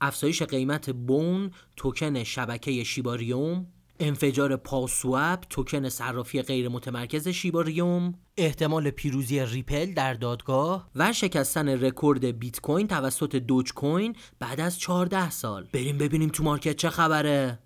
افزایش قیمت بون توکن شبکه شیباریوم انفجار پاوسواپ توکن صرافی غیر متمرکز شیباریوم احتمال پیروزی ریپل در دادگاه و شکستن رکورد بیت کوین توسط دوج کوین بعد از 14 سال. بریم ببینیم تو market چه خبره.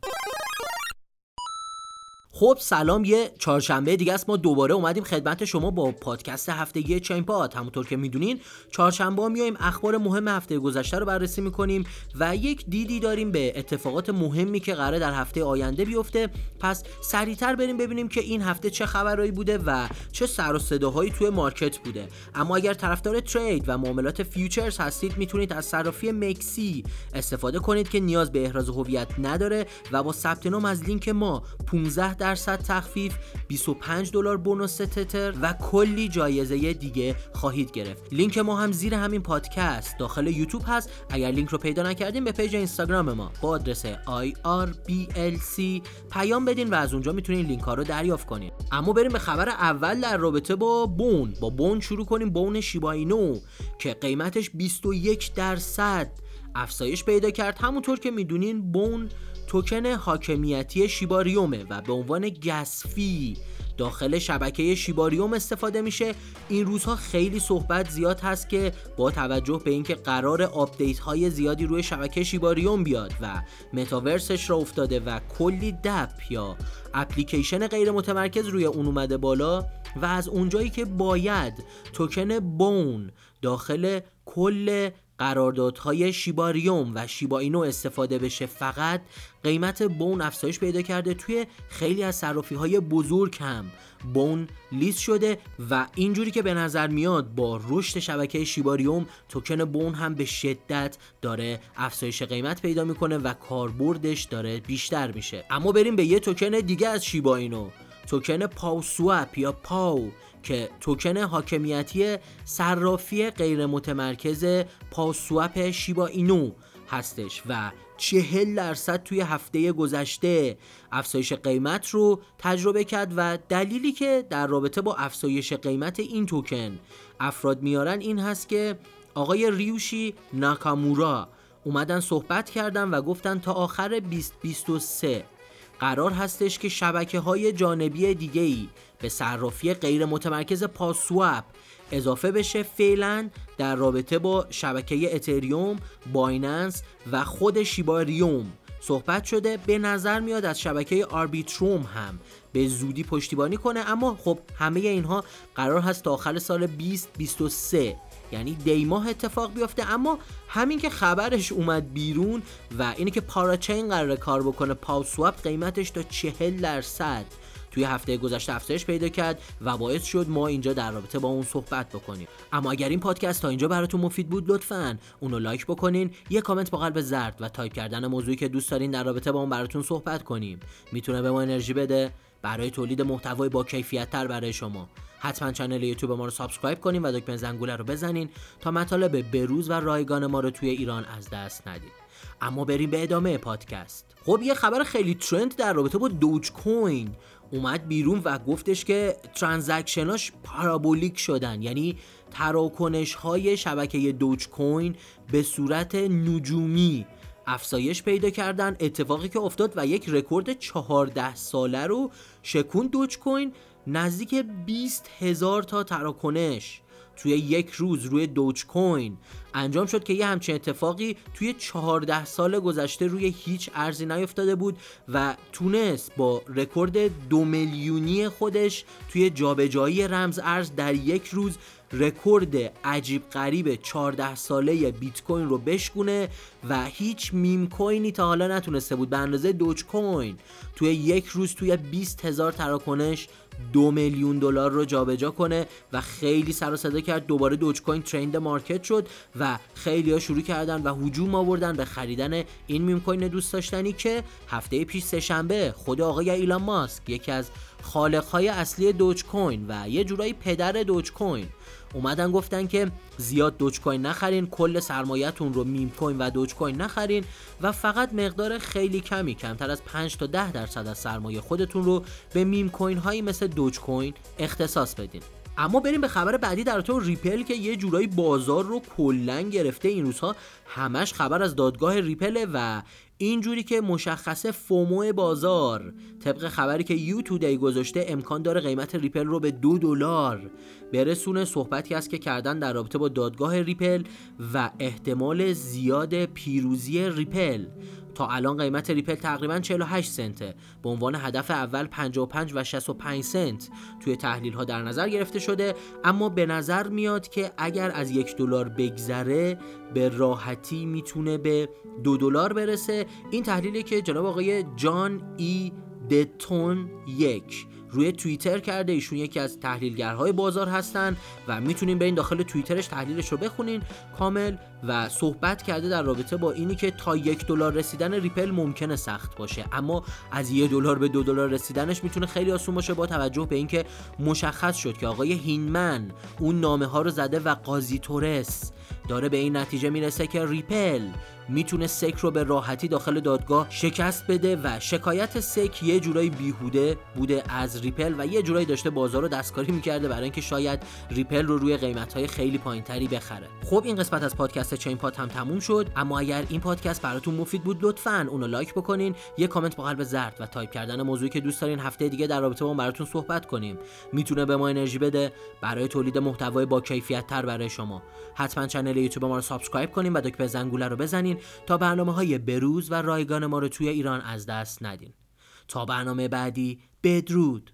خب سلام یه چهارشنبه دیگه است. ما دوباره اومدیم خدمت شما با پادکست هفتگی چین پاد. همونطور که می‌دونین چهارشنبه میایم اخبار مهم هفته گذشته رو بررسی می‌کنیم و یک دیدی داریم به اتفاقات مهمی که قراره در هفته آینده بیفته. پس سریعتر بریم ببینیم که این هفته چه خبرایی بوده و چه سر و صداهایی توی market بوده. اما اگر طرفدار trade و معاملات futures هستید می‌تونید از صرافی مکسی استفاده کنید که نیاز به احراز هویت نداره و با ثبت نام از لینک ما 15 درصد تخفیف 25 دلار bonus تتر و کلی جایزه دیگه خواهید گرفت. لینک ما هم زیر همین پادکست داخل یوتیوب هست. اگر لینک رو پیدا نکردین به پیج اینستاگرام ما با آدرس IRBLC پیام بدین و از اونجا می‌تونین لینک ها رو دریافت کنین. اما بریم به خبر اول در رابطه با بون. با بون شروع کنیم. بون شیبا اینو که قیمتش 21 درصد افزایش پیدا کرد. همونطور که می‌دونین بون توکن حاکمیتی شیباریومه و به عنوان gas fee داخل شبکه شیباریوم استفاده میشه. این روزها خیلی صحبت زیاد هست که با توجه به اینکه قرار آپدیت های زیادی روی شبکه شیباریوم بیاد و متاورسش را افتاده و کلی دپ یا اپلیکیشن غیر متمرکز روی اون اومده بالا و از اونجایی که باید توکن بون داخل کل قراردادهای شیباریوم و شیبا اینو استفاده بشه فقط قیمت بون افزایش پیدا کرده توی خیلی از صرافی های بزرگ هم. بون لیست شده و اینجوری که به نظر میاد با رشد شبکه شیباریوم توکن بون هم به شدت داره افزایش قیمت پیدا می‌کنه و کاربردش داره بیشتر میشه. اما بریم به یه توکن دیگه از شیبا اینو. توکن پاو سوپ یا پاو که توکن حاکمیتی صرافی غیر متمرکز پاسوپ شیبا اینو هستش و چهل درصد توی هفته گذشته افزایش قیمت رو تجربه کرد و دلیلی که در رابطه با افزایش قیمت این توکن افراد میارن این هست که آقای ریوشی ناکامورا اومدن صحبت کردن و گفتن تا آخر 2023 قرار هستش که شبکه های جانبی دیگه به صرافی غیر متمرکز پاسواب اضافه بشه فعلا در رابطه با شبکه اتریوم، بایننس و خود شیباریوم. صحبت شده به نظر میاد از شبکه آربیتروم هم به زودی پشتیبانی کنه اما خب همه اینها قرار هست تا آخر سال 2023 یعنی دی ماه اتفاق بیفته اما همین که خبرش اومد بیرون و اینه که پاوچین قرار کار بکنه پاوسواب قیمتش تا 40 درصد. توی هفته گذشته افزایش پیدا کرد و باعث شد ما اینجا در رابطه با اون صحبت بکنیم. اما اگر این پادکست تا اینجا براتون مفید بود لطفا اونو لایک بکنین یه کامنت با قلب زرد و تایپ کردن موضوعی که دوست دارین در رابطه با اون براتون صحبت کنیم. می‌تونه به ما انرژی بده. برای تولید محتوای با کیفیت تر برای شما. حتما کانال یوتیوب ما رو subscribe کنین و دکمه زنگوله رو بزنین تا مطالب بروز و رایگان ما رو توی ایران از دست ندید. اما بریم به ادامه پادکست. خب یه خبر خیلی trend در رابطه با دوج کوین اومد بیرون و گفتش که transaction اش parabolic شدن. یعنی تراکنش های شبکه دوج کوین به صورت نجومی افزایش پیدا کردن. اتفاقی که افتاد و یک رکورد 14 ساله رو شکون دوج کوین نزدیک 20 هزار تا تراکنش توی یک روز روی دوج کوین انجام شد که یه همچین اتفاقی توی 14 سال گذشته روی هیچ ارزی نیفتاده بود و تونست با رکورد دو میلیونی خودش توی جابجایی رمز ارز در یک روز رکورد عجیب غریب 14 ساله بیت کوین رو بشکونه و هیچ meme coin ی تا حالا نتونسته بود به اندازه دوج کوین توی یک روز توی 20 هزار تراکنش دو میلیون دلار رو جابجا کنه و خیلی سر و صدا کرد. دوباره دوج کوین trend market شد و خیلی ها شروع کردن و هجوم آوردن به خریدن این meme coin دوست داشتنی که هفته پیش سه‌شنبه خود آقای ایلان ماسک یکی از خالقهای اصلی دوج کوین و یه جورایی پدر دوج کوین. اومدن گفتن که زیاد دوج کوین نخرین کل سرمایهتون رو meme coin و دوج کوین نخرین و فقط مقدار خیلی کمی کمتر از 5 تا 10 درصد از سرمایه خودتون رو به meme coin هایی مثل دوج کوین اختصاص بدین. اما بریم به خبر بعدی در تو ریپل که یه جورایی بازار رو کلا گرفته این روزها. همش خبر از دادگاه ریپل و اینجوری که مشخصه FOMO بازار. طبق خبری که یو تودی گذاشته امکان داره قیمت ریپل رو به دو دلار برسونه. صحبتی است که کردن در رابطه با دادگاه ریپل و احتمال زیاد پیروزی ریپل. الان قیمت ریپل تقریبا 48 سنته. به عنوان هدف اول 55 و 65 سنت توی تحلیل ها در نظر گرفته شده اما به نظر میاد که اگر از یک دلار بگذره به راحتی می‌تونه به دو دلار برسه. این تحلیلی که جناب آقای جان ای دیتون یک. روی توییتر کرده. ایشون یکی از تحلیلگرهای بازار هستن و می‌تونین برین داخل توییترش تحلیلش رو بخونین. کامل و صحبت کرده در رابطه با اینی که تا یک دلار رسیدن ریپل ممکنه سخت باشه. اما از یک دلار به دو دلار رسیدنش می‌تونه خیلی آسون باشه با توجه به اینکه مشخص شد که آقای هینمن اون نامه ها رو زده و قاضی تورس داره به این نتیجه می‌رسه که ریپل می‌تونه SEC رو به راحتی داخل دادگاه شکست بده و شکایت SEC یه جورایی بیهوده بوده از ریپل و یه جورایی داشته بازار رو دستکاری می‌کرده برای اینکه شاید ریپل رو روی قیمت های خیلی پایینتری بخره. خب این قسمت از پادکست چین پاد هم تموم شد اما اگر این پادکست براتون مفید بود لطفا اونو لایک بکنین یه کامنت با قلب زرد و تایپ کردن موضوعی که دوست دارین هفته دیگه در رابطه با براتون صحبت کنیم. می‌تونه به ما انرژی بده برای تولید محتوای با کیفیت تر برای شما. حتما channel یوتیوب ما رو subscribe کنین و دکمه زنگوله رو بزنین تا برنامه های بروز و رایگان ما رو توی ایران از دست ندین. تا برنامه بعدی بدرود.